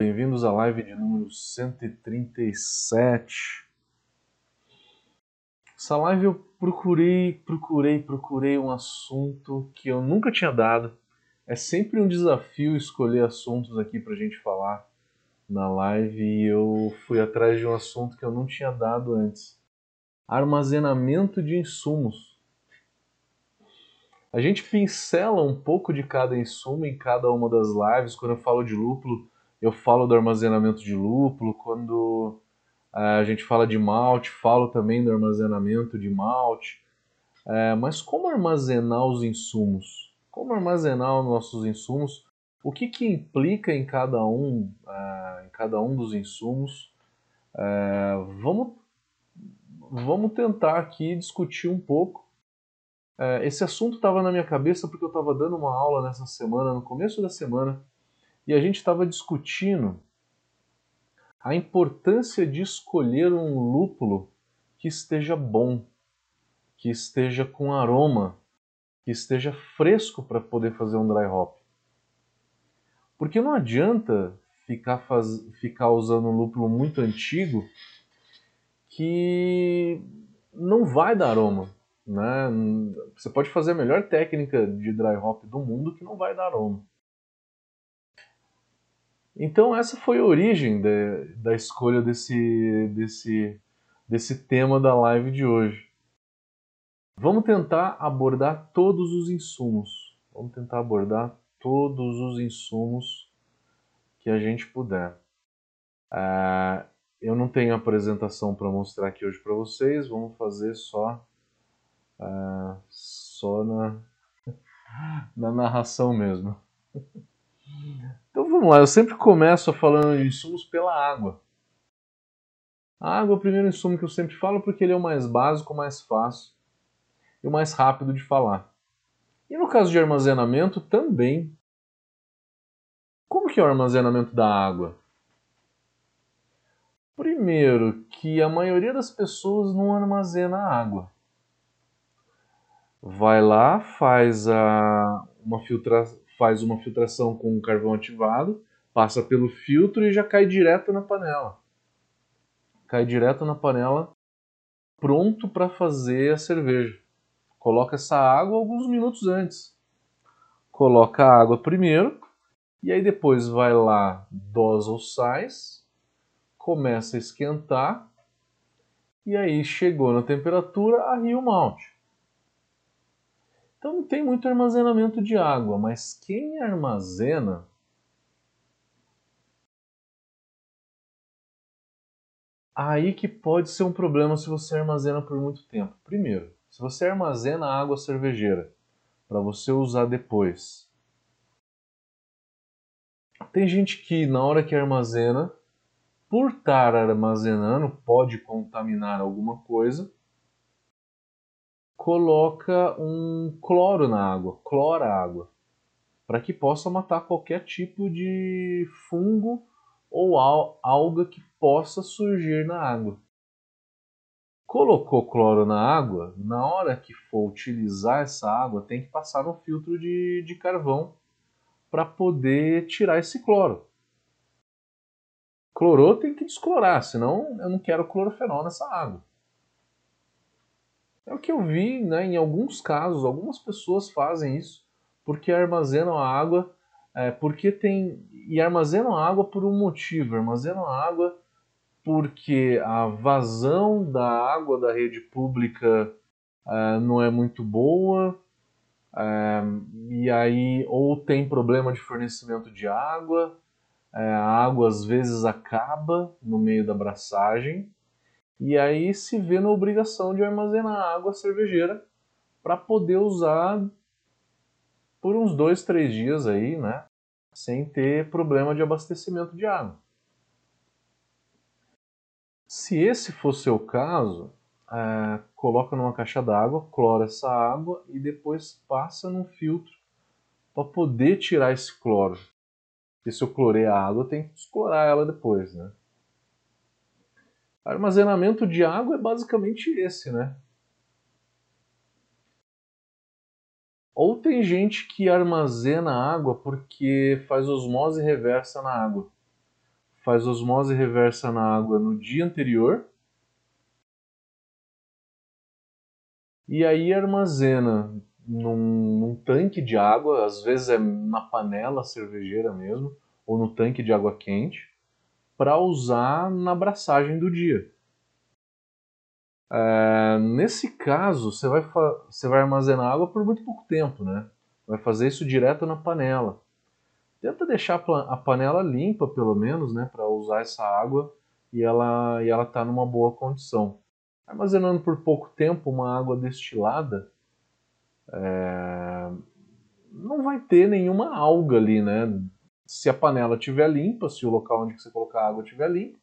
Bem-vindos à live de número 137. Essa live eu procurei, procurei, procurei um assunto que eu nunca tinha dado. É sempre um desafio escolher assuntos aqui pra gente falar na live e eu fui atrás de um assunto que eu não tinha dado antes. Armazenamento de insumos. A gente pincela um pouco de cada insumo em cada uma das lives. Quando eu falo de lúpulo, eu falo do armazenamento de lúpulo, quando é, a gente fala de malte, falo também do armazenamento de malte. É, mas como armazenar os insumos? Como armazenar os nossos insumos? O que, que implica em cada um, é, em cada um dos insumos? É, vamos, vamos tentar aqui discutir um pouco. É, esse assunto estava na minha cabeça porque eu estava dando uma aula nessa semana, no começo da semana, e a gente estava discutindo a importância de escolher um lúpulo que esteja bom, que esteja com aroma, que esteja fresco para poder fazer um dry hop. Porque não adianta ficar, faz... ficar usando um lúpulo muito antigo que não vai dar aroma. Né? Você pode fazer a melhor técnica de dry hop do mundo que não vai dar aroma. Então essa foi a origem da, da escolha desse, desse, desse tema da live de hoje. Vamos tentar abordar todos os insumos. Vamos tentar abordar todos os insumos que a gente puder. Uh, eu não tenho apresentação para mostrar aqui hoje para vocês. Vamos fazer só, uh, só na, na narração mesmo. Então vamos lá, eu sempre começo falando de insumos pela água. A água é o primeiro insumo que eu sempre falo porque ele é o mais básico, o mais fácil e o mais rápido de falar. E no caso de armazenamento também. Como que é o armazenamento da água? Primeiro, que a maioria das pessoas não armazena água. Vai lá, faz a, uma filtração faz uma filtração com carvão ativado, passa pelo filtro e já cai direto na panela. Cai direto na panela, pronto para fazer a cerveja. Coloca essa água alguns minutos antes. Coloca a água primeiro e aí depois vai lá, dosa os sais, começa a esquentar e aí chegou na temperatura, arria o malte. Então não tem muito armazenamento de água, mas quem armazena aí que pode ser um problema se você armazena por muito tempo. Primeiro, se você armazena água cervejeira para você usar depois. Tem gente que na hora que armazena, por estar armazenando, pode contaminar alguma coisa coloca um cloro na água, clora a água, para que possa matar qualquer tipo de fungo ou alga que possa surgir na água. Colocou cloro na água, na hora que for utilizar essa água, tem que passar no filtro de, de carvão para poder tirar esse cloro. Clorou tem que desclorar, senão eu não quero clorofenol nessa água. É o que eu vi, né, em alguns casos, algumas pessoas fazem isso porque armazenam a água, é, porque tem e armazenam a água por um motivo, armazenam a água porque a vazão da água da rede pública é, não é muito boa, é, e aí ou tem problema de fornecimento de água, é, a água às vezes acaba no meio da abraçagem, e aí se vê na obrigação de armazenar água cervejeira para poder usar por uns dois, três dias aí, né? Sem ter problema de abastecimento de água. Se esse for seu caso, é, coloca numa caixa d'água, clora essa água e depois passa num filtro para poder tirar esse cloro. Porque se eu clorei a água, tem que desclorar ela depois, né? Armazenamento de água é basicamente esse, né? Ou tem gente que armazena água porque faz osmose reversa na água. faz osmose reversa na água no dia anterior e aí armazena num, num, tanque de água, às vezes é na panela cervejeira mesmo, ou no tanque de água quente, para usar na abraçagem do dia. É, nesse caso, você vai, você vai armazenar água por muito pouco tempo, né? Vai fazer isso direto na panela. Tenta deixar a panela limpa, pelo menos, né? Para usar essa água e ela e ela tá numa boa condição. Armazenando por pouco tempo uma água destilada, é, não vai ter nenhuma alga ali, né? Se a panela estiver limpa, se o local onde você colocar a água estiver limpo,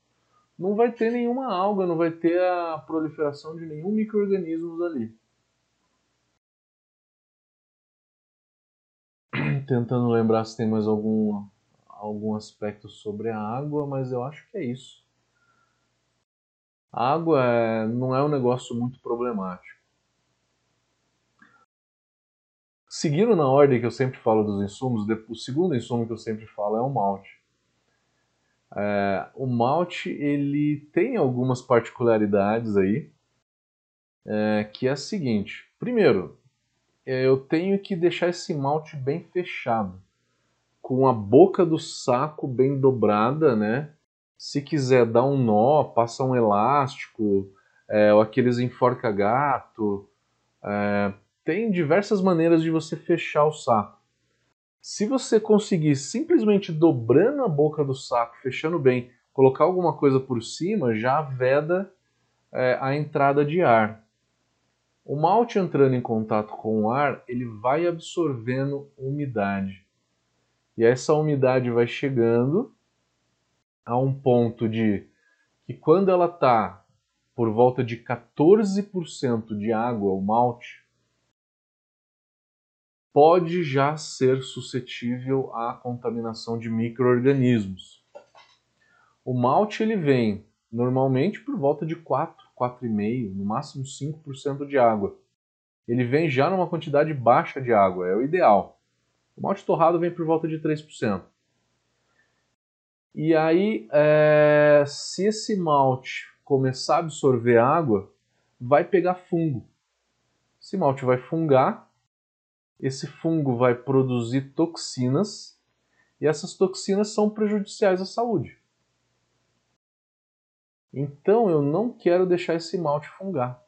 não vai ter nenhuma alga, não vai ter a proliferação de nenhum microorganismo ali. Tentando lembrar se tem mais algum, algum aspecto sobre a água, mas eu acho que é isso. A água é, não é um negócio muito problemático. Seguindo na ordem que eu sempre falo dos insumos, o segundo insumo que eu sempre falo é o malte. É, o malte ele tem algumas particularidades aí, é, que é a seguinte. Primeiro, é, eu tenho que deixar esse malte bem fechado, com a boca do saco bem dobrada, né? Se quiser dar um nó, passa um elástico, é, ou aqueles enforca-gato. É, tem diversas maneiras de você fechar o saco. Se você conseguir simplesmente dobrando a boca do saco, fechando bem, colocar alguma coisa por cima, já veda é, a entrada de ar. O malte entrando em contato com o ar, ele vai absorvendo umidade. E essa umidade vai chegando a um ponto de que quando ela está por volta de 14% de água, o malte, pode já ser suscetível à contaminação de microorganismos. O malte ele vem normalmente por volta de 4, 4,5, no máximo 5% de água. Ele vem já numa quantidade baixa de água, é o ideal. O malte torrado vem por volta de 3%. E aí, é, se esse malte começar a absorver água, vai pegar fungo. Esse malte vai fungar esse fungo vai produzir toxinas e essas toxinas são prejudiciais à saúde. Então eu não quero deixar esse malte fungar.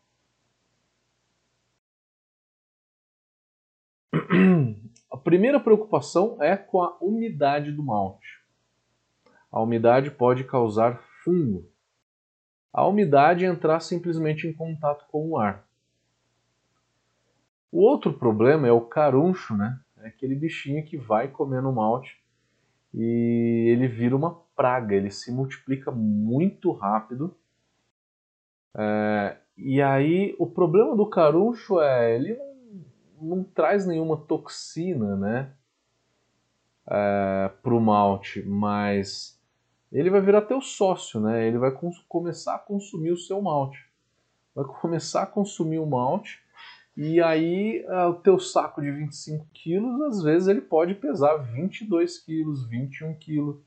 A primeira preocupação é com a umidade do malte. A umidade pode causar fungo. A umidade entrar simplesmente em contato com o ar. O outro problema é o caruncho, né? É aquele bichinho que vai comendo malte e ele vira uma praga, ele se multiplica muito rápido. É, e aí o problema do caruncho é ele não, não traz nenhuma toxina, né? É, para o malte, mas ele vai virar teu sócio, né? Ele vai começar a consumir o seu malte. Vai começar a consumir o malte e aí, uh, o teu saco de 25 quilos, às vezes ele pode pesar 22 quilos, 21 quilos.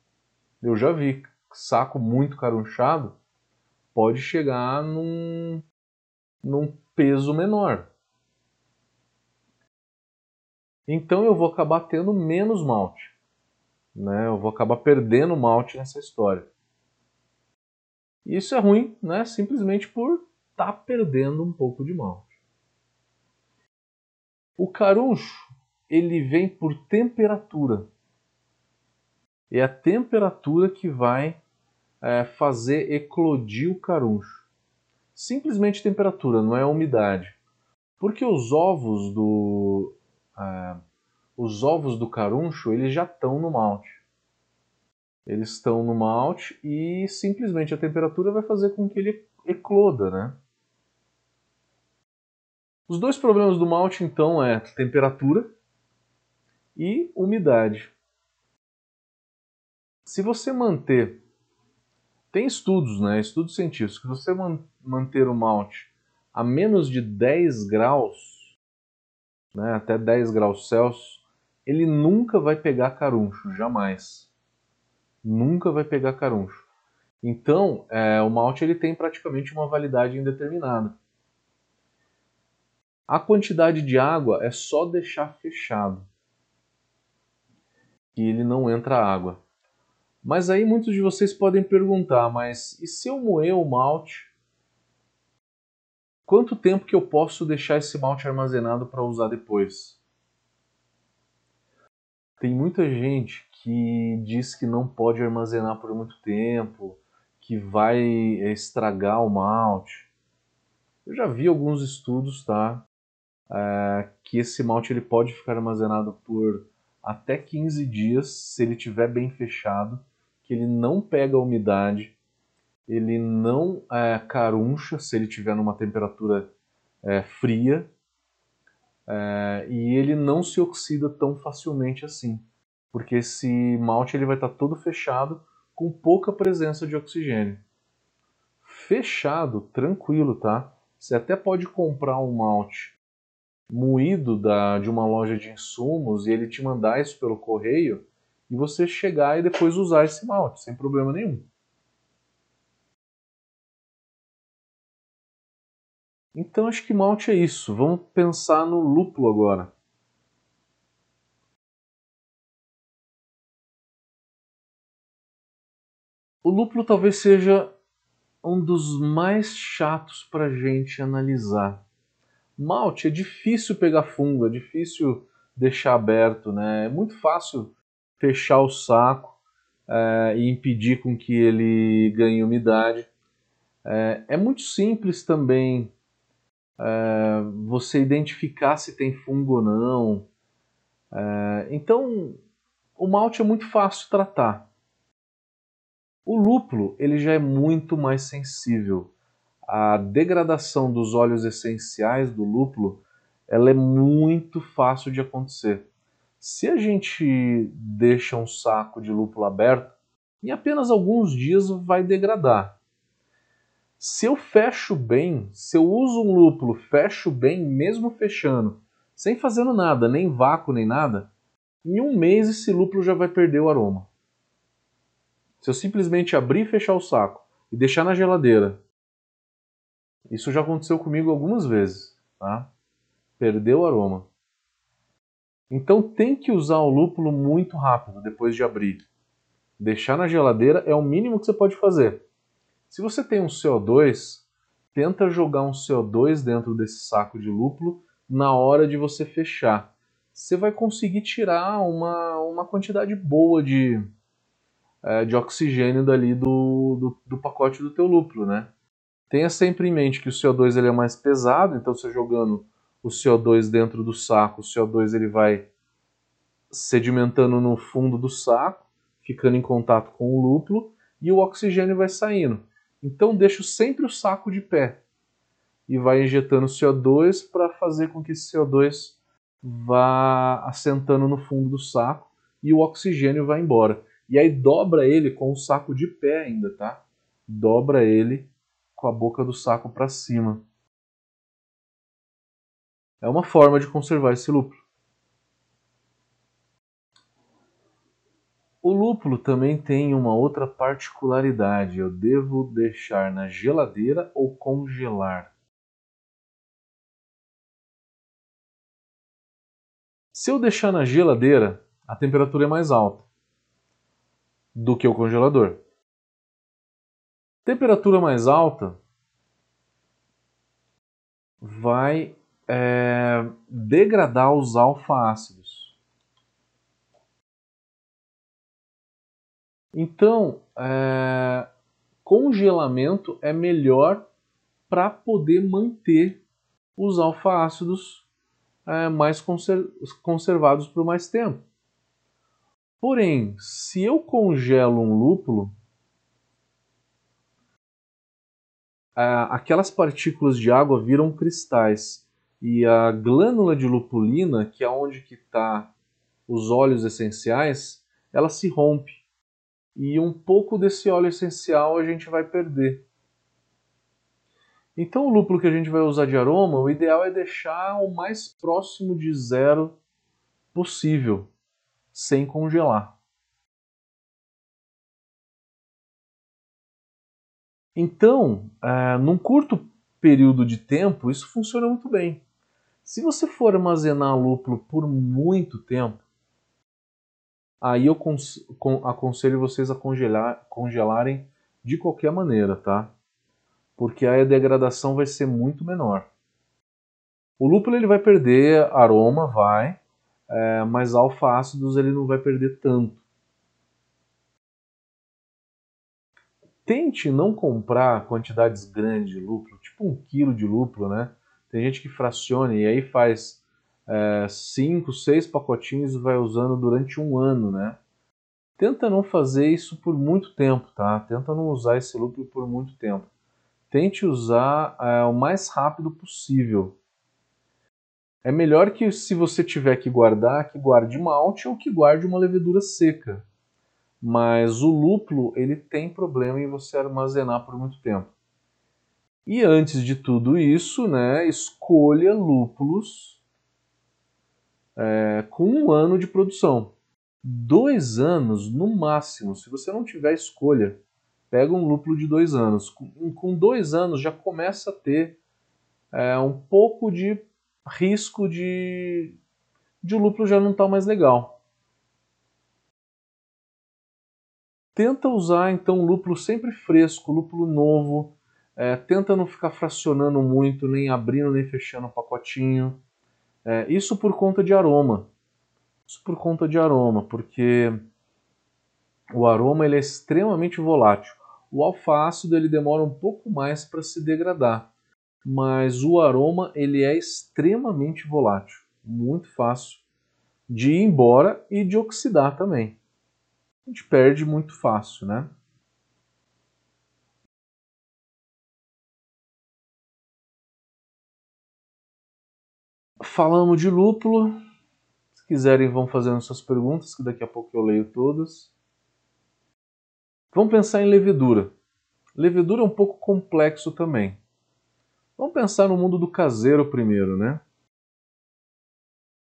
Eu já vi saco muito carunchado pode chegar num, num peso menor. Então eu vou acabar tendo menos malte. Né? Eu vou acabar perdendo malte nessa história. Isso é ruim, né? simplesmente por estar tá perdendo um pouco de malte. O caruncho ele vem por temperatura. É a temperatura que vai é, fazer eclodir o caruncho. Simplesmente temperatura, não é umidade. Porque os ovos do é, os ovos do caruncho eles já estão no malte. Eles estão no malte e simplesmente a temperatura vai fazer com que ele ecloda, né? Os dois problemas do malte, então, é temperatura e umidade. Se você manter. Tem estudos, né? Estudos científicos. Se você manter o malte a menos de 10 graus, né, até 10 graus Celsius, ele nunca vai pegar caruncho, jamais. Nunca vai pegar caruncho. Então, é, o malte ele tem praticamente uma validade indeterminada. A quantidade de água é só deixar fechado, que ele não entra água. Mas aí muitos de vocês podem perguntar, mas e se eu moer o malte? Quanto tempo que eu posso deixar esse malte armazenado para usar depois? Tem muita gente que diz que não pode armazenar por muito tempo, que vai estragar o malte. Eu já vi alguns estudos, tá? É, que esse malte ele pode ficar armazenado por até 15 dias se ele estiver bem fechado, que ele não pega umidade, ele não é, caruncha se ele estiver numa temperatura é, fria é, e ele não se oxida tão facilmente assim, porque esse malte ele vai estar todo fechado com pouca presença de oxigênio. Fechado, tranquilo, tá? Você até pode comprar um malte moído da, de uma loja de insumos e ele te mandar isso pelo correio e você chegar e depois usar esse malte, sem problema nenhum. Então acho que malte é isso. Vamos pensar no lúpulo agora. O lúpulo talvez seja um dos mais chatos para a gente analisar. Malte é difícil pegar fungo, é difícil deixar aberto, né? É muito fácil fechar o saco é, e impedir com que ele ganhe umidade. É, é muito simples também é, você identificar se tem fungo ou não. Então, o malte é muito fácil tratar. O lúpulo ele já é muito mais sensível. A degradação dos óleos essenciais do lúpulo ela é muito fácil de acontecer. Se a gente deixa um saco de lúpulo aberto, em apenas alguns dias vai degradar. Se eu fecho bem, se eu uso um lúpulo, fecho bem, mesmo fechando, sem fazendo nada, nem vácuo nem nada, em um mês esse lúpulo já vai perder o aroma. Se eu simplesmente abrir e fechar o saco e deixar na geladeira, isso já aconteceu comigo algumas vezes, tá? Perdeu o aroma. Então tem que usar o lúpulo muito rápido depois de abrir. Deixar na geladeira é o mínimo que você pode fazer. Se você tem um CO2, tenta jogar um CO2 dentro desse saco de lúpulo na hora de você fechar. Você vai conseguir tirar uma, uma quantidade boa de, é, de oxigênio dali do, do, do, pacote do teu lúpulo, né? Tenha sempre em mente que o CO2 ele é mais pesado, então você jogando o CO2 dentro do saco, o CO2 ele vai sedimentando no fundo do saco, ficando em contato com o lúpulo, e o oxigênio vai saindo. Então deixa sempre o saco de pé e vai injetando CO2 para fazer com que esse CO2 vá assentando no fundo do saco e o oxigênio vá embora. E aí dobra ele com o saco de pé ainda, tá? Dobra ele com a boca do saco para cima. É uma forma de conservar esse lúpulo. O lúpulo também tem uma outra particularidade. Eu devo deixar na geladeira ou congelar? Se eu deixar na geladeira, a temperatura é mais alta do que o congelador. Temperatura mais alta vai é, degradar os alfa-ácidos. Então, é, congelamento é melhor para poder manter os alfa-ácidos é, mais conservados por mais tempo. Porém, se eu congelo um lúpulo, aquelas partículas de água viram cristais e a glândula de lupulina, que é onde que está os óleos essenciais, ela se rompe e um pouco desse óleo essencial a gente vai perder. Então o lúpulo que a gente vai usar de aroma, o ideal é deixar o mais próximo de zero possível sem congelar. Então, uh, num curto período de tempo, isso funciona muito bem. Se você for armazenar lúpulo por muito tempo, aí eu aconselho vocês a congelar, congelarem de qualquer maneira, tá? Porque aí a degradação vai ser muito menor. O lúpulo ele vai perder aroma, vai, é, mas alfa-ácidos ele não vai perder tanto. Tente não comprar quantidades grandes de lúpulo, tipo um quilo de lúpulo, né? Tem gente que fraciona e aí faz é, cinco, seis pacotinhos e vai usando durante um ano, né? Tenta não fazer isso por muito tempo, tá? Tenta não usar esse lúpulo por muito tempo. Tente usar é, o mais rápido possível. É melhor que se você tiver que guardar, que guarde malte ou que guarde uma levedura seca. Mas o lúpulo ele tem problema em você armazenar por muito tempo. E antes de tudo isso, né, escolha lúpulos é, com um ano de produção. Dois anos no máximo. Se você não tiver escolha, pega um lúpulo de dois anos. Com, dois anos já começa a ter é, um pouco de risco de, de o lúpulo já não estar tá mais legal. Tenta usar então lúpulo sempre fresco, lúpulo novo, é, tenta não ficar fracionando muito, nem abrindo nem fechando o pacotinho. É, isso por conta de aroma. Isso por conta de aroma, porque o aroma ele é extremamente volátil. O alfa-ácido ele demora um pouco mais para se degradar, mas o aroma ele é extremamente volátil, muito fácil de ir embora e de oxidar também. A gente perde muito fácil, né? Falamos de lúpulo. Se quiserem, vão fazendo suas perguntas, que daqui a pouco eu leio todas. Vamos pensar em levedura. Levedura é um pouco complexo também. Vamos pensar no mundo do caseiro primeiro, né?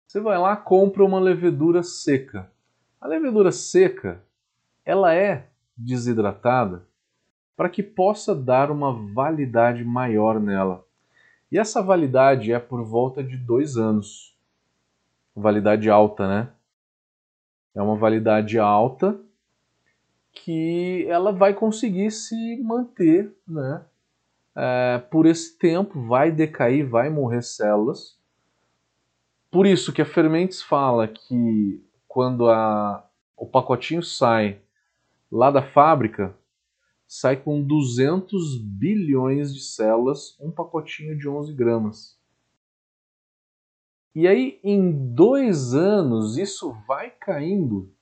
Você vai lá, compra uma levedura seca. A levedura seca, ela é desidratada para que possa dar uma validade maior nela. E essa validade é por volta de dois anos. Validade alta, né? É uma validade alta que ela vai conseguir se manter, né? É, por esse tempo, vai decair, vai morrer células. Por isso que a Fermentes fala que quando a, o pacotinho sai lá da fábrica, sai com 200 bilhões de células, um pacotinho de 11 gramas. E aí, em dois anos, isso vai caindo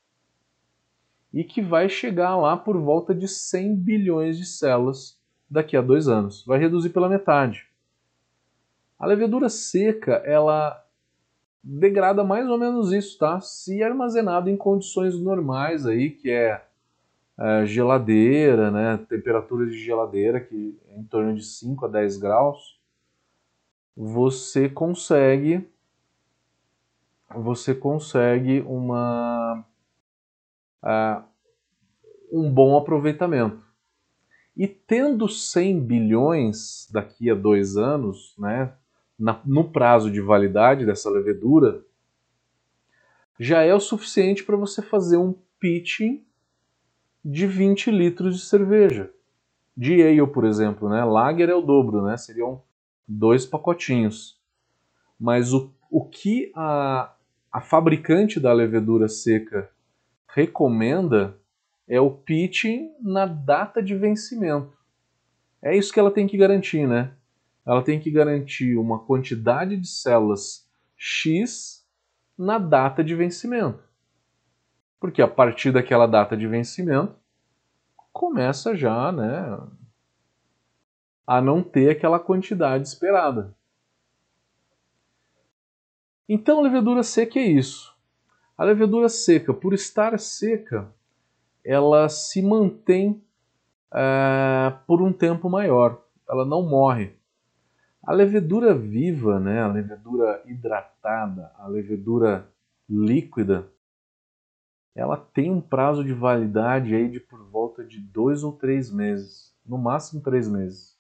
e que vai chegar lá por volta de 100 bilhões de células daqui a dois anos. Vai reduzir pela metade. A levedura seca, ela degrada mais ou menos isso, tá? Se armazenado em condições normais aí, que é é, geladeira, né, temperatura de geladeira, que é em torno de 5 a 10 graus, você consegue você consegue uma uh, um bom aproveitamento. E tendo 100 bilhões daqui a dois anos, né, na, no prazo de validade dessa levedura, já é o suficiente para você fazer um pitching de 20 litros de cerveja. De ale, por exemplo, né? Lager é o dobro, né? Seriam dois pacotinhos. Mas o, o que a, a fabricante da levedura seca recomenda é o pitching na data de vencimento. É isso que ela tem que garantir, né? Ela tem que garantir uma quantidade de células X na data de vencimento. Porque a partir daquela data de vencimento, começa já né, a não ter aquela quantidade esperada. Então, a levedura seca é isso. A levedura seca, por estar seca, ela se mantém é, por um tempo maior. Ela não morre. A levedura viva, né, a levedura hidratada, a levedura líquida, ela tem um prazo de validade aí de por volta de dois ou três meses. no máximo três meses.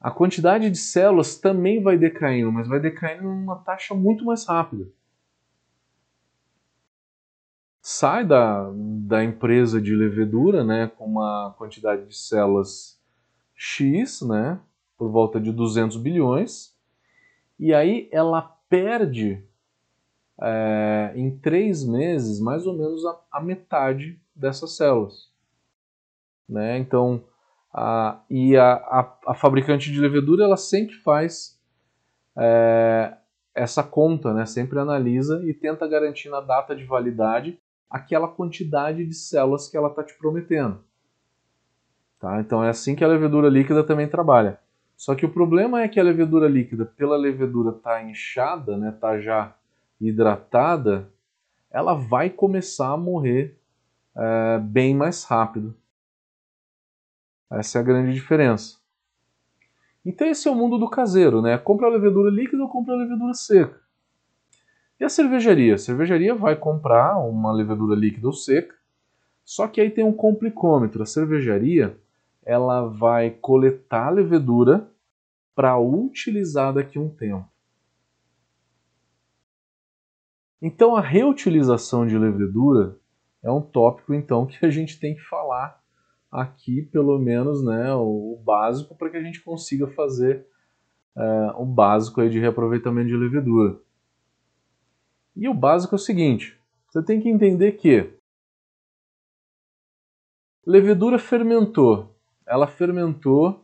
A quantidade de células também vai decaindo, mas vai decaindo numa taxa muito mais rápida. Sai da, da empresa de levedura né, com uma quantidade de células X, né, por volta de 200 bilhões, e aí ela perde é, em três meses mais ou menos a, a metade dessas células. Né? Então, a, e a, a, a, fabricante de levedura ela sempre faz é, essa conta, né? sempre analisa e tenta garantir na data de validade aquela quantidade de células que ela está te prometendo. Tá? Então é assim que a levedura líquida também trabalha. Só que o problema é que a levedura líquida, pela levedura estar tá inchada, né, tá já hidratada, ela vai começar a morrer é, bem mais rápido. Essa é a grande diferença. Então esse é o mundo do caseiro, né? Compra a levedura líquida ou compra a levedura seca. E a cervejaria? A cervejaria vai comprar uma levedura líquida ou seca, só que aí tem um complicômetro. A cervejaria ela vai coletar a levedura para utilizar daqui a um tempo. Então a reutilização de levedura é um tópico então que a gente tem que falar aqui, pelo menos, né, o, básico para que a gente consiga fazer é, o básico aí de reaproveitamento de levedura. E o básico é o seguinte: você tem que entender que levedura fermentou. Ela fermentou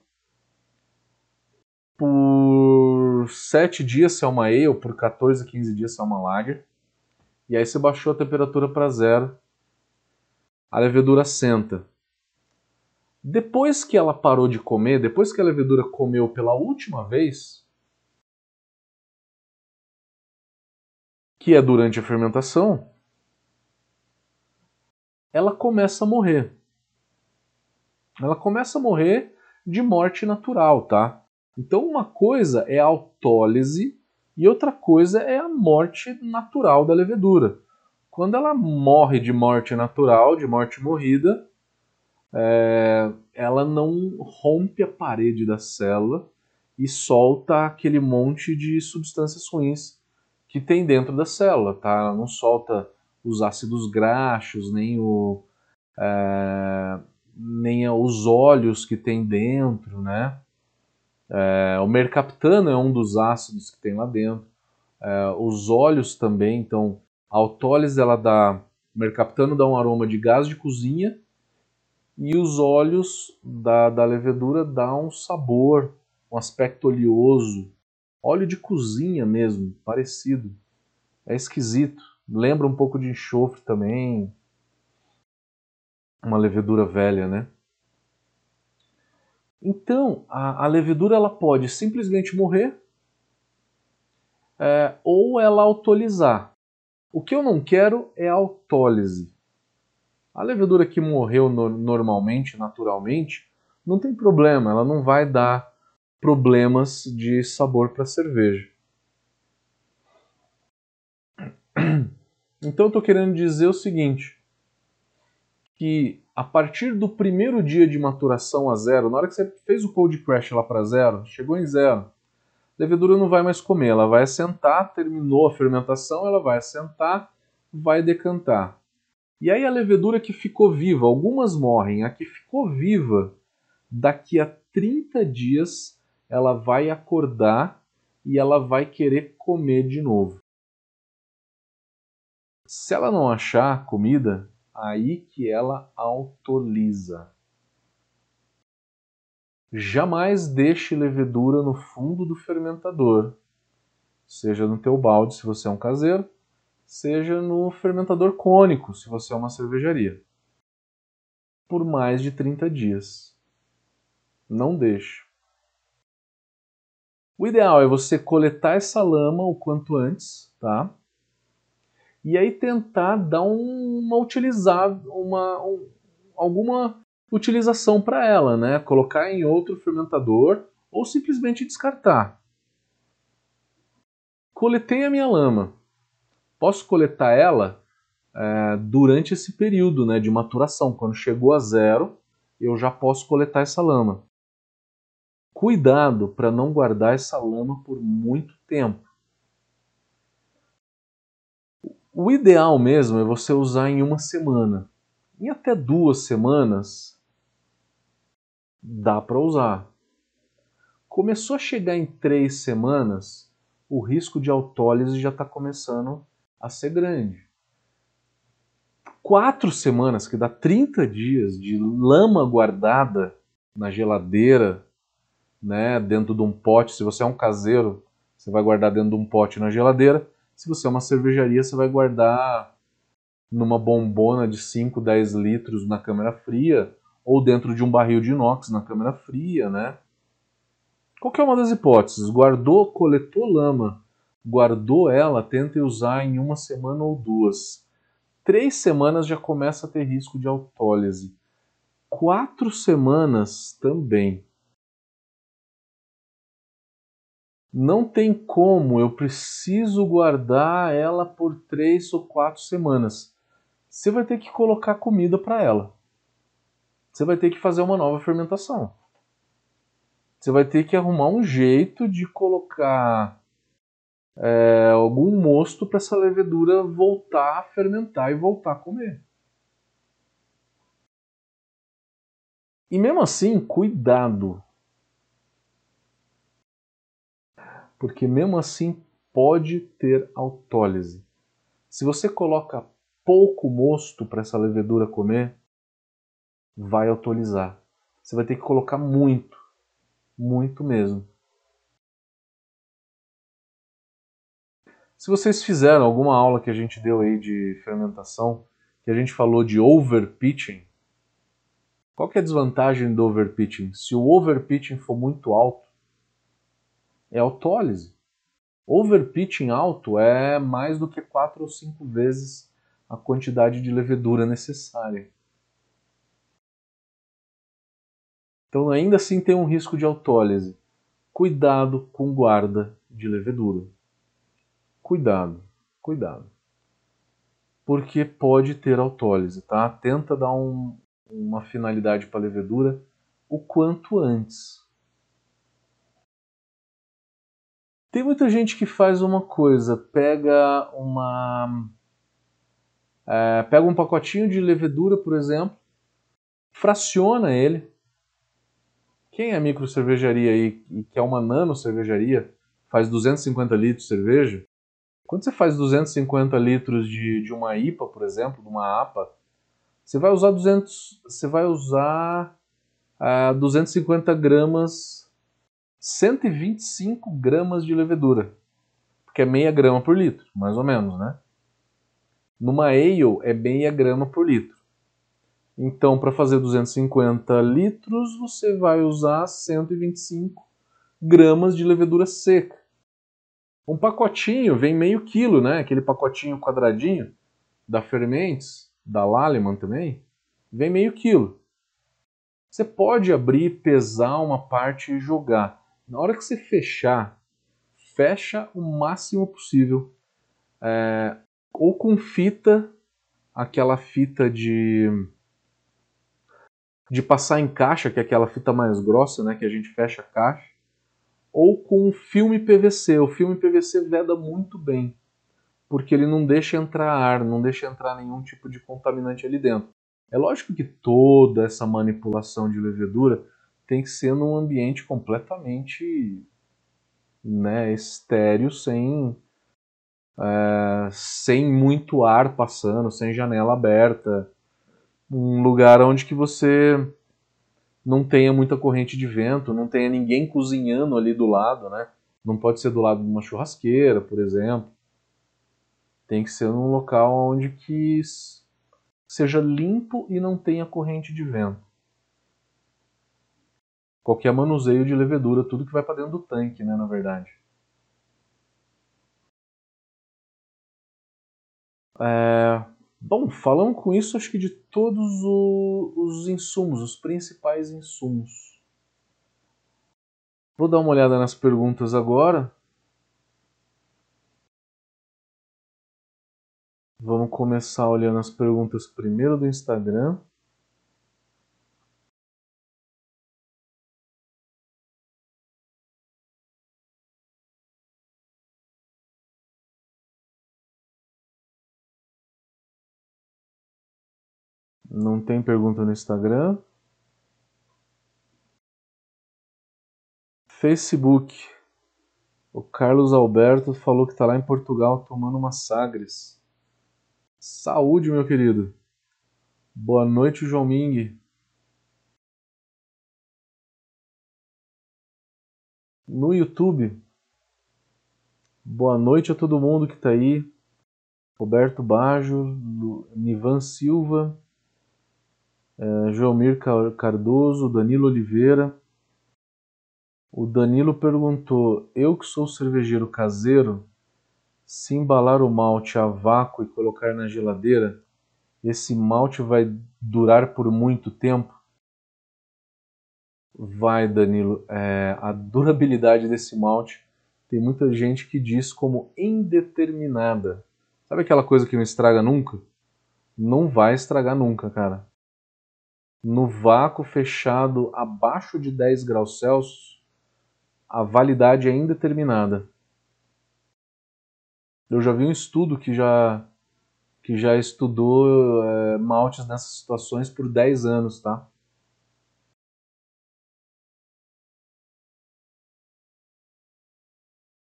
por 7 dias se é uma ale, por 14 a 15 dias se é uma lager. E aí você baixou a temperatura para zero. A levedura senta. Depois que ela parou de comer, depois que a levedura comeu pela última vez, que é durante a fermentação, ela começa a morrer. Ela começa a morrer de morte natural, tá? Então uma coisa é a autólise e outra coisa é a morte natural da levedura. Quando ela morre de morte natural, de morte morrida, é, ela não rompe a parede da célula e solta aquele monte de substâncias ruins que tem dentro da célula, tá? Ela não solta os ácidos graxos, nem o é, nem os óleos que tem dentro, né? É, o mercaptano é um dos ácidos que tem lá dentro. É, os óleos também, então a autólise ela dá, o mercaptano dá um aroma de gás de cozinha e os óleos da, da levedura dá um sabor, um aspecto oleoso, óleo de cozinha mesmo, parecido. É esquisito, lembra um pouco de enxofre também, uma levedura velha, né? Então, a, a levedura ela pode simplesmente morrer é, ou ela autolizar. O que eu não quero é autólise. A levedura que morreu no, normalmente, naturalmente, não tem problema, ela não vai dar problemas de sabor para a cerveja. Então eu estou querendo dizer o seguinte, que a partir do primeiro dia de maturação a zero, na hora que você fez o cold crash lá para zero, chegou em zero, a levedura não vai mais comer, ela vai assentar, terminou a fermentação, ela vai assentar, vai decantar. E aí a levedura que ficou viva, algumas morrem, a que ficou viva, daqui a 30 dias ela vai acordar e ela vai querer comer de novo. Se ela não achar comida, aí que ela autolisa. Jamais deixe levedura no fundo do fermentador, seja no teu balde se você é um caseiro, seja no fermentador cônico, se você é uma cervejaria, por mais de 30 dias. Não deixe. O ideal é você coletar essa lama o quanto antes, tá? E aí tentar dar uma utilizar uma um, alguma utilização para ela, né? Colocar em outro fermentador ou simplesmente descartar. Coletei a minha lama posso coletar ela é, durante esse período né, de maturação. Quando chegou a zero, eu já posso coletar essa lama. Cuidado para não guardar essa lama por muito tempo. O ideal mesmo é você usar em uma semana. Em até duas semanas dá para usar. Começou a chegar em três semanas, o risco de autólise já está começando a ser grande. Quatro semanas, que dá 30 dias de lama guardada na geladeira, né, dentro de um pote. Se você é um caseiro, você vai guardar dentro de um pote na geladeira. Se você é uma cervejaria, você vai guardar numa bombona de 5, 10 litros na câmara fria ou dentro de um barril de inox na câmara fria, né? Qualquer uma das hipóteses, guardou, coletou lama, guardou ela, tente usar em uma semana ou duas. Três semanas já começa a ter risco de autólise. Quatro semanas também. Não tem como, eu preciso guardar ela por três ou quatro semanas. Você vai ter que colocar comida para ela. Você vai ter que fazer uma nova fermentação. Você vai ter que arrumar um jeito de colocar é, algum mosto para essa levedura voltar a fermentar e voltar a comer. E mesmo assim, cuidado. Porque mesmo assim pode ter autólise. Se você coloca pouco mosto para essa levedura comer, vai autolizar. Você vai ter que colocar muito muito mesmo. Se vocês fizeram alguma aula que a gente deu aí de fermentação, que a gente falou de overpitching, qual é a desvantagem do overpitching? Se o overpitching for muito alto, é autólise. Overpitching alto é mais do que 4 ou 5 vezes a quantidade de levedura necessária. Então ainda assim tem um risco de autólise. Cuidado com guarda de levedura. Cuidado, cuidado. Porque pode ter autólise, tá? Tenta dar um, uma finalidade para a levedura o quanto antes. Tem muita gente que faz uma coisa, pega uma é, pega um pacotinho de levedura, por exemplo, fraciona ele, quem é micro cervejaria aí e quer uma nano cervejaria, faz 250 litros de cerveja, quando você faz 250 litros de, de uma IPA, por exemplo, de uma APA, você vai usar 200, você vai usar uh, 250 gramas, 125 gramas de levedura, porque é meia grama por litro, mais ou menos, né? Numa ale é meia grama por litro. Então, para fazer 250 litros, você vai usar 125 gramas de levedura seca. Um pacotinho vem meio quilo, né? Aquele pacotinho quadradinho da Fermentes, da Laleman também, vem meio quilo. Você pode abrir, pesar uma parte e jogar. Na hora que você fechar, fecha o máximo possível. É, ou com fita, aquela fita de de passar em caixa, que é aquela fita mais grossa, né, que a gente fecha a caixa, ou com filme PVC. O filme PVC veda muito bem, porque ele não deixa entrar ar, não deixa entrar nenhum tipo de contaminante ali dentro. É lógico que toda essa manipulação de levedura tem que ser num ambiente completamente né, estéreo, sem, é, sem muito ar passando, sem janela aberta, um lugar onde que você não tenha muita corrente de vento, não tenha ninguém cozinhando ali do lado, né? Não pode ser do lado de uma churrasqueira, por exemplo. Tem que ser num local onde que seja limpo e não tenha corrente de vento. Qualquer manuseio de levedura, tudo que vai para dentro do tanque, né, na verdade. É, Bom, falamos com isso acho que de todos os insumos, os principais insumos. Vou dar uma olhada nas perguntas agora. Vamos começar olhando as perguntas primeiro do Instagram. Não tem pergunta no Instagram. Facebook. O Carlos Alberto falou que está lá em Portugal tomando uma Sagres. Saúde, meu querido. Boa noite, João Ming. No YouTube. Boa noite a todo mundo que está aí. Roberto Bajo, Nivan Silva, eh, Joelmir Cardoso, Danilo Oliveira. O Danilo perguntou: Eu que sou cervejeiro caseiro, se embalar o malte a vácuo e colocar na geladeira, esse malte vai durar por muito tempo? Vai, Danilo. É, a durabilidade desse malte tem muita gente que diz como indeterminada. Sabe aquela coisa que não estraga nunca? Não vai estragar nunca, cara. No vácuo fechado abaixo de 10 graus Celsius, a validade é indeterminada. Eu já vi um estudo que já, que já estudou é, maltes nessas situações por 10 anos, tá?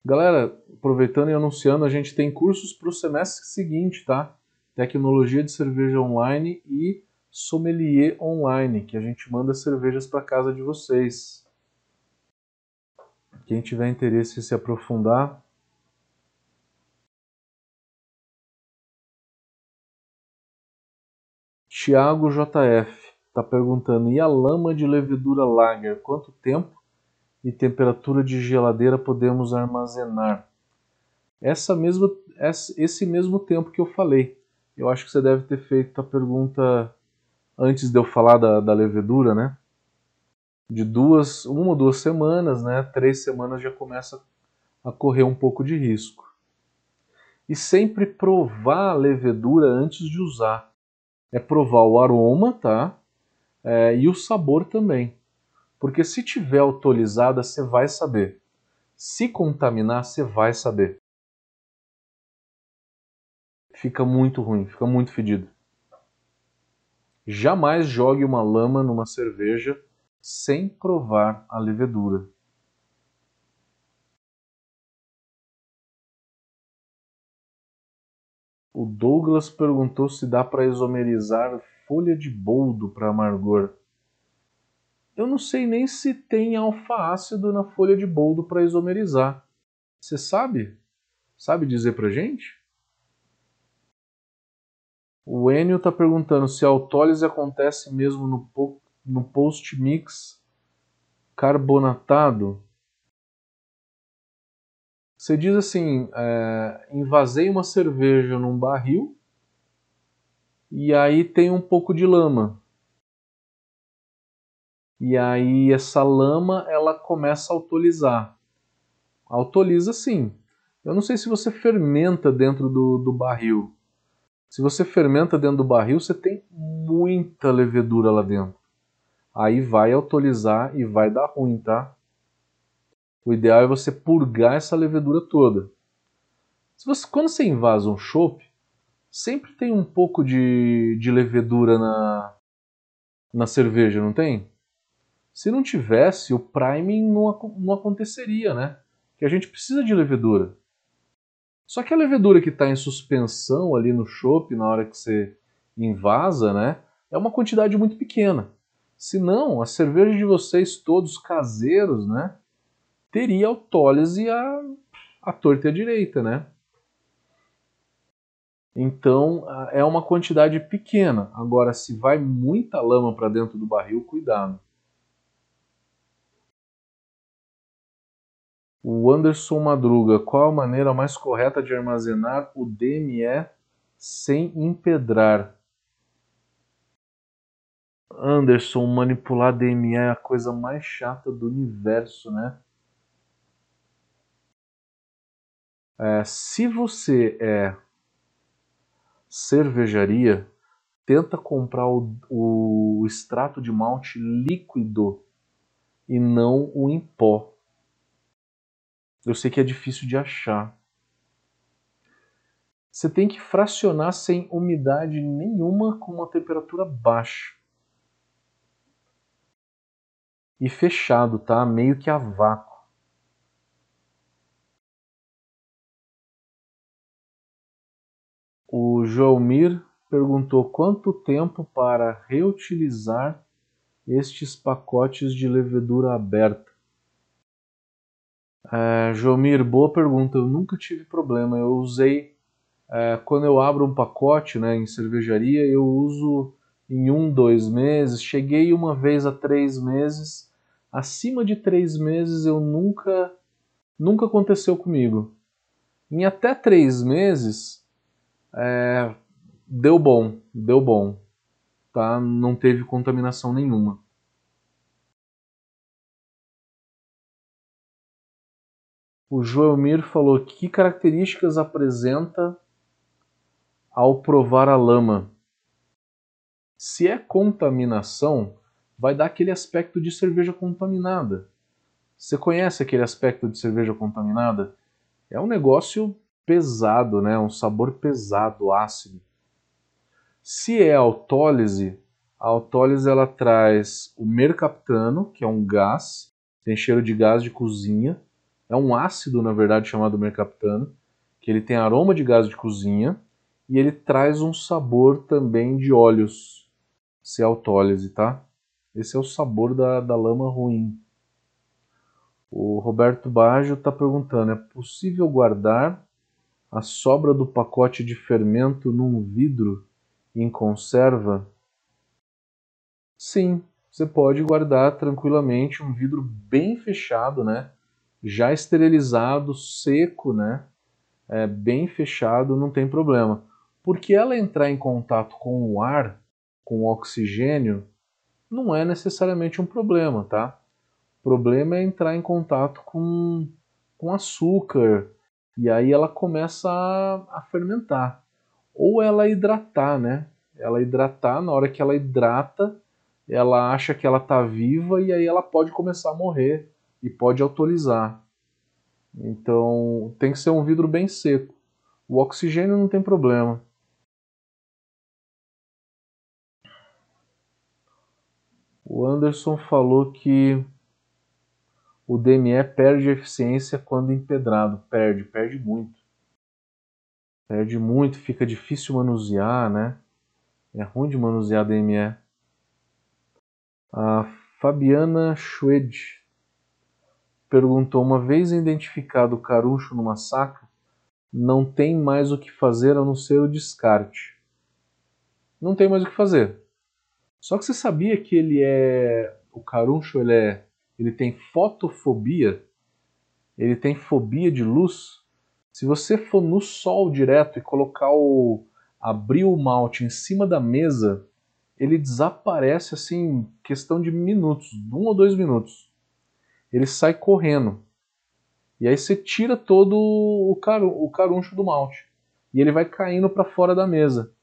Galera, aproveitando e anunciando, a gente tem cursos para o semestre seguinte, tá? Tecnologia de cerveja online e sommelier online, que a gente manda cervejas para casa de vocês. Quem tiver interesse em se aprofundar, Tiago JF está perguntando: e a lama de levedura lager? Quanto tempo e temperatura de geladeira podemos armazenar? Essa mesma, esse mesmo tempo que eu falei. Eu acho que você deve ter feito a pergunta antes de eu falar da, da levedura, né? de duas, uma ou duas semanas, né, três semanas já começa a correr um pouco de risco. E sempre provar a levedura antes de usar. É provar o aroma, tá? É, e o sabor também. Porque se tiver autorizada, você vai saber. Se contaminar, você vai saber. Fica muito ruim, fica muito fedido. Jamais jogue uma lama numa cerveja sem provar a levedura. O Douglas perguntou se dá para isomerizar folha de boldo para amargor. Eu não sei nem se tem alfa-ácido na folha de boldo para isomerizar. Você sabe? Sabe dizer para gente? O Enio está perguntando se a autólise acontece mesmo no no post-mix carbonatado, você diz assim: é, invasei uma cerveja num barril e aí tem um pouco de lama. E aí essa lama ela começa a autolizar. Autoliza sim. Eu não sei se você fermenta dentro do, do barril. Se você fermenta dentro do barril, você tem muita levedura lá dentro aí vai autorizar e vai dar ruim, tá? O ideal é você purgar essa levedura toda. Se você, quando você invasa um chopp, sempre tem um pouco de, de levedura na, na cerveja, não tem? Se não tivesse, o priming não, não aconteceria, né? Que a gente precisa de levedura. Só que a levedura que está em suspensão ali no chopp na hora que você invasa, né? É uma quantidade muito pequena. Se não, a cerveja de vocês todos caseiros, né, teria autólise a, a torta e direita, né? Então é uma quantidade pequena. Agora, se vai muita lama para dentro do barril, cuidado. O Anderson Madruga, qual a maneira mais correta de armazenar o DME sem empedrar? Anderson, manipular DME é a coisa mais chata do universo, né? É, se você é cervejaria, tenta comprar o, o extrato de malte líquido e não o em pó. Eu sei que é difícil de achar. Você tem que fracionar sem umidade nenhuma com uma temperatura baixa. E fechado, tá? Meio que a vácuo. O Joelmir perguntou quanto tempo para reutilizar estes pacotes de levedura aberta. É, Jomir, boa pergunta. Eu nunca tive problema. Eu usei é, quando eu abro um pacote, né, em cervejaria, eu uso em um, dois meses. Cheguei uma vez a três meses. Acima de três meses eu nunca, nunca aconteceu comigo. Em até três meses é, deu bom, deu bom, tá? Não teve contaminação nenhuma. O Joelmir falou que características apresenta ao provar a lama. Se é contaminação, vai dar aquele aspecto de cerveja contaminada. Você conhece aquele aspecto de cerveja contaminada? É um negócio pesado, né? Um sabor pesado, ácido. Se é autólise, a autólise ela traz o mercaptano, que é um gás, tem cheiro de gás de cozinha. É um ácido, na verdade, chamado mercaptano, que ele tem aroma de gás de cozinha e ele traz um sabor também de óleos, se é autólise, tá? Esse é o sabor da, da lama ruim. O Roberto Baggio está perguntando: é possível guardar a sobra do pacote de fermento num vidro em conserva? Sim, você pode guardar tranquilamente um vidro bem fechado, né? Já esterilizado, seco, né? É, bem fechado, não tem problema. Porque ela entrar em contato com o ar, com o oxigênio, não é necessariamente um problema, tá? O problema é entrar em contato com, com açúcar, e aí ela começa a, a fermentar. Ou ela hidratar, né? Ela hidratar, na hora que ela hidrata, ela acha que ela está viva e aí ela pode começar a morrer e pode autorizar. Então tem que ser um vidro bem seco. O oxigênio não tem problema. O Anderson falou que o DME perde eficiência quando empedrado. Perde, perde muito. Perde muito, fica difícil manusear, né? É ruim de manusear DME. A Fabiana Schwed perguntou: uma vez identificado o caruncho numa saca, não tem mais o que fazer a não ser o descarte. Não tem mais o que fazer. Só que você sabia que ele é. O caruncho ele é ele tem fotofobia, ele tem fobia de luz. Se você for no sol direto e colocar o abrir o malte em cima da mesa, ele desaparece assim, questão de minutos, um ou dois minutos. Ele sai correndo. E aí você tira todo o, caru, o caruncho do malte. E ele vai caindo para fora da mesa.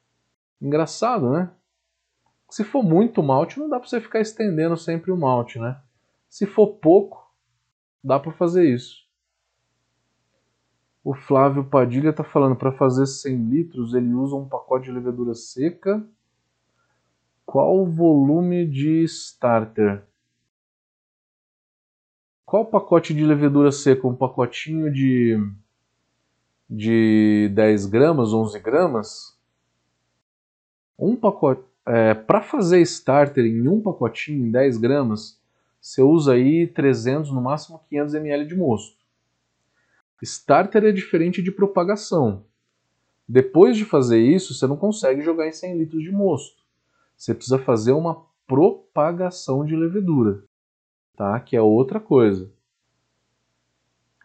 Engraçado, né? Se for muito malte, não dá para você ficar estendendo sempre o malte, né? Se for pouco, dá para fazer isso. O Flávio Padilha está falando para fazer 100 litros ele usa um pacote de levedura seca. Qual o volume de starter? Qual pacote de levedura seca? Um pacotinho de, de 10 gramas, 11 gramas? Um pacote. É, para fazer starter em um pacotinho, em 10 gramas, você usa aí 300, no máximo 500 ml de mosto. Starter é diferente de propagação. Depois de fazer isso, você não consegue jogar em 100 litros de mosto. Você precisa fazer uma propagação de levedura, tá? Que é outra coisa.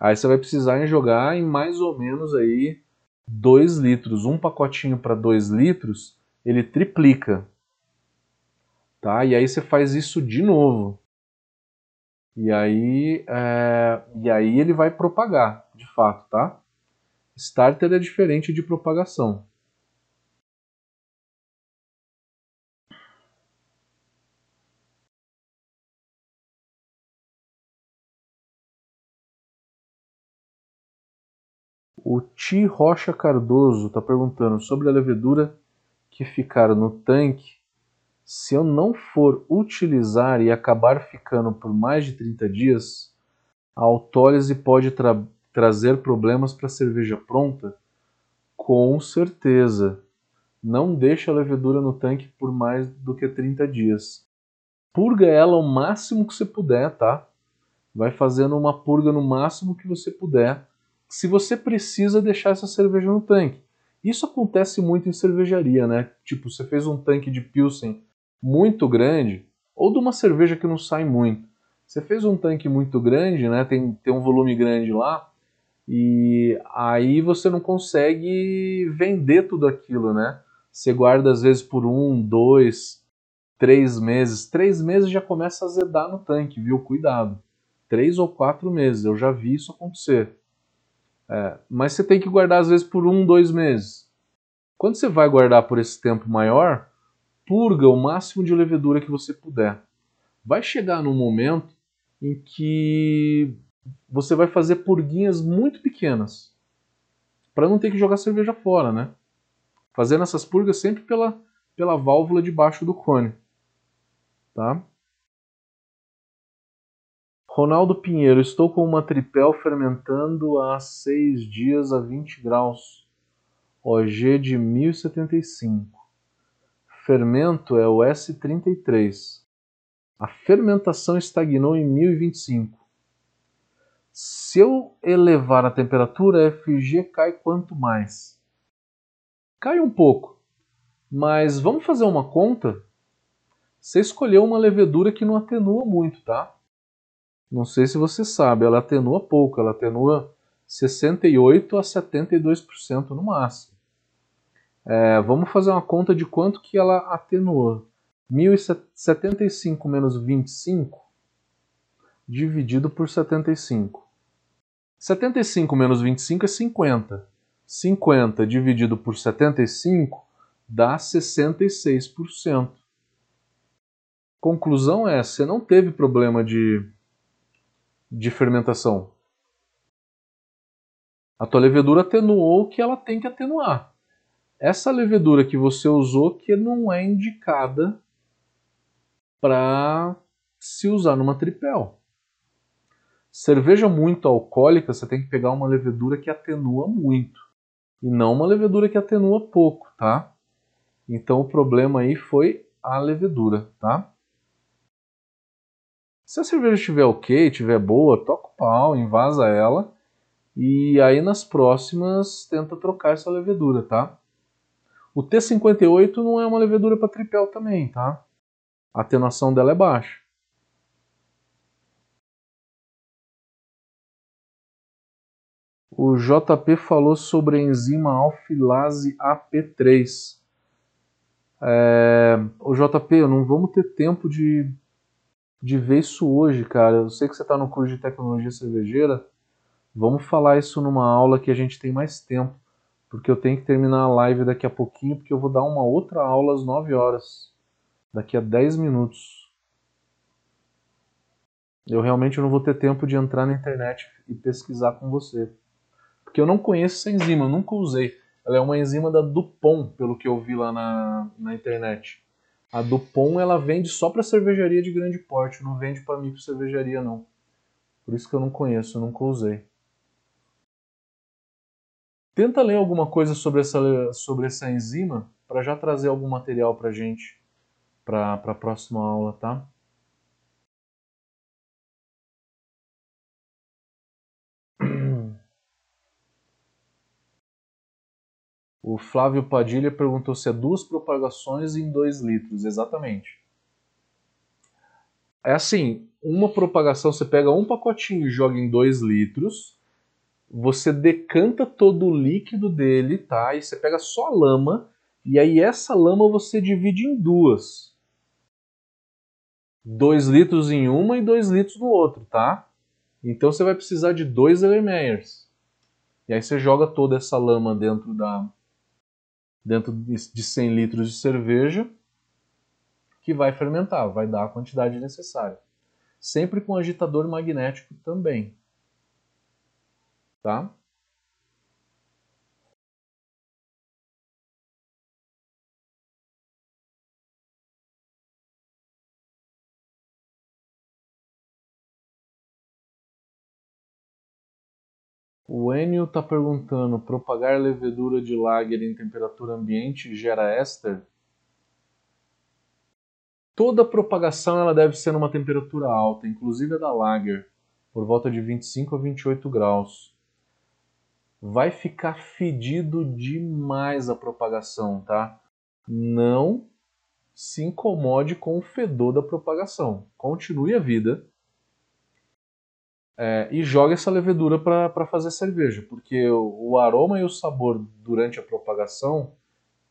Aí você vai precisar jogar em mais ou menos aí 2 litros. Um pacotinho para 2 litros, ele triplica. Tá? E aí você faz isso de novo. E aí, é, e aí ele vai propagar, de fato, tá? Starter é diferente de propagação. O Ti Rocha Cardoso está perguntando sobre a levedura que ficar no tanque. Se eu não for utilizar e acabar ficando por mais de 30 dias, a autólise pode tra trazer problemas para a cerveja pronta? Com certeza. Não deixe a levedura no tanque por mais do que 30 dias. Purga ela o máximo que você puder, tá? Vai fazendo uma purga no máximo que você puder. Se você precisa deixar essa cerveja no tanque. Isso acontece muito em cervejaria, né? Tipo, você fez um tanque de Pilsen muito grande, ou de uma cerveja que não sai muito. Você fez um tanque muito grande, né? Tem, tem um volume grande lá, e aí você não consegue vender tudo aquilo, né? Você guarda às vezes por um, dois, três meses. Três meses já começa a azedar no tanque, viu? Cuidado. Três ou quatro meses, eu já vi isso acontecer. É, mas você tem que guardar às vezes por um, dois meses. Quando você vai guardar por esse tempo maior, purga o máximo de levedura que você puder. Vai chegar num momento em que você vai fazer purguinhas muito pequenas para não ter que jogar cerveja fora, né? Fazendo essas purgas sempre pela, pela válvula debaixo do cone, tá? Ronaldo Pinheiro, estou com uma tripel fermentando há 6 dias a 20 graus. OG de 1075. Fermento é o S33. A fermentação estagnou em 1025. Se eu elevar a temperatura, FG cai quanto mais? Cai um pouco. Mas vamos fazer uma conta? Você escolheu uma levedura que não atenua muito, tá? Não sei se você sabe, ela atenua pouco, ela atenua 68 a 72% no máximo. É, vamos fazer uma conta de quanto que ela atenuou. 1075 menos 25 dividido por 75. 75 menos 25 é 50. 50 dividido por 75 dá 66%. Conclusão é, você não teve problema de, de fermentação. A tua levedura atenuou o que ela tem que atenuar. Essa levedura que você usou que não é indicada para se usar numa tripel. Cerveja muito alcoólica, você tem que pegar uma levedura que atenua muito. E não uma levedura que atenua pouco, tá? Então o problema aí foi a levedura, tá? Se a cerveja estiver ok, estiver boa, toca o pau, invasa ela. E aí nas próximas tenta trocar essa levedura, tá? O T58 não é uma levedura para tripel também, tá? A atenuação dela é baixa. O JP falou sobre a enzima alfilase AP3. É, o JP, não vamos ter tempo de, de ver isso hoje, cara. Eu sei que você está no curso de tecnologia cervejeira. Vamos falar isso numa aula que a gente tem mais tempo. Porque eu tenho que terminar a live daqui a pouquinho, porque eu vou dar uma outra aula às 9 horas. Daqui a 10 minutos. Eu realmente não vou ter tempo de entrar na internet e pesquisar com você que eu não conheço essa enzima, eu nunca usei. Ela é uma enzima da Dupont, pelo que eu vi lá na, na internet. A Dupont ela vende só para cervejaria de grande porte, não vende para micro cervejaria não. Por isso que eu não conheço, eu nunca usei. Tenta ler alguma coisa sobre essa, sobre essa enzima para já trazer algum material para gente para a próxima aula, tá? O Flávio Padilha perguntou se é duas propagações em 2 litros. Exatamente. É assim, uma propagação, você pega um pacotinho e joga em 2 litros, você decanta todo o líquido dele, tá? E você pega só a lama, e aí essa lama você divide em duas. 2 litros em uma e 2 litros no outro, tá? Então você vai precisar de dois Erlenmeyers. E aí você joga toda essa lama dentro da, dentro de 100 litros de cerveja que vai fermentar, vai dar a quantidade necessária. Sempre com agitador magnético também. Tá? O Enio está perguntando: propagar levedura de lager em temperatura ambiente gera éster? Toda propagação ela deve ser numa temperatura alta, inclusive a da lager, por volta de 25 a 28 graus. Vai ficar fedido demais a propagação, tá? Não se incomode com o fedor da propagação. Continue a vida, é, e joga essa levedura para fazer cerveja, porque o, o, aroma e o sabor durante a propagação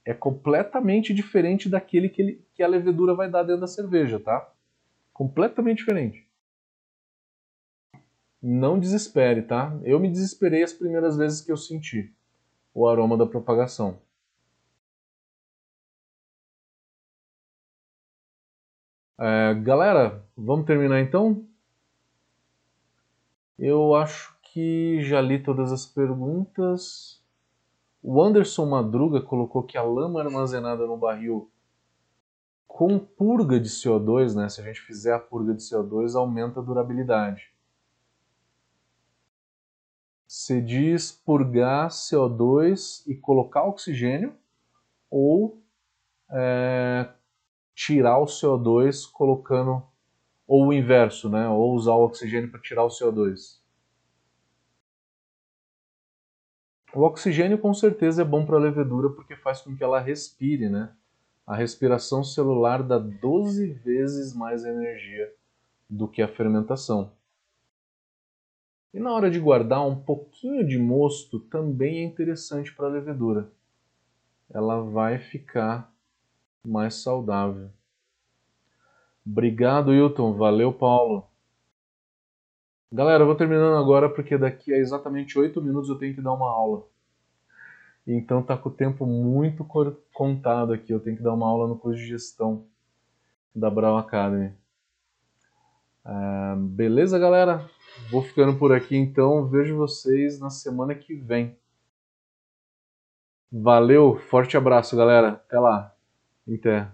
é completamente diferente daquele que, ele, que a levedura vai dar dentro da cerveja, tá? Completamente diferente. Não desespere, tá? Eu me desesperei as primeiras vezes que eu senti o aroma da propagação. É, galera, vamos terminar então? Eu acho que já li todas as perguntas. O Anderson Madruga colocou que a lama armazenada no barril com purga de CO2, né, se a gente fizer a purga de CO2, aumenta a durabilidade. Você diz purgar CO2 e colocar oxigênio ou é, tirar o CO2 colocando ou o inverso, né? Ou usar o oxigênio para tirar o CO2. O oxigênio com certeza é bom para a levedura porque faz com que ela respire, né? A respiração celular dá 12 vezes mais energia do que a fermentação. E na hora de guardar um pouquinho de mosto também é interessante para a levedura. Ela vai ficar mais saudável. Obrigado, Hilton. Valeu, Paulo. Galera, eu vou terminando agora porque daqui a exatamente 8 minutos eu tenho que dar uma aula. Então tá com o tempo muito contado aqui. Eu tenho que dar uma aula no curso de gestão da Brown Academy. Uh, beleza, galera? Vou ficando por aqui então. Vejo vocês na semana que vem. Valeu, forte abraço, galera. Até lá. Até.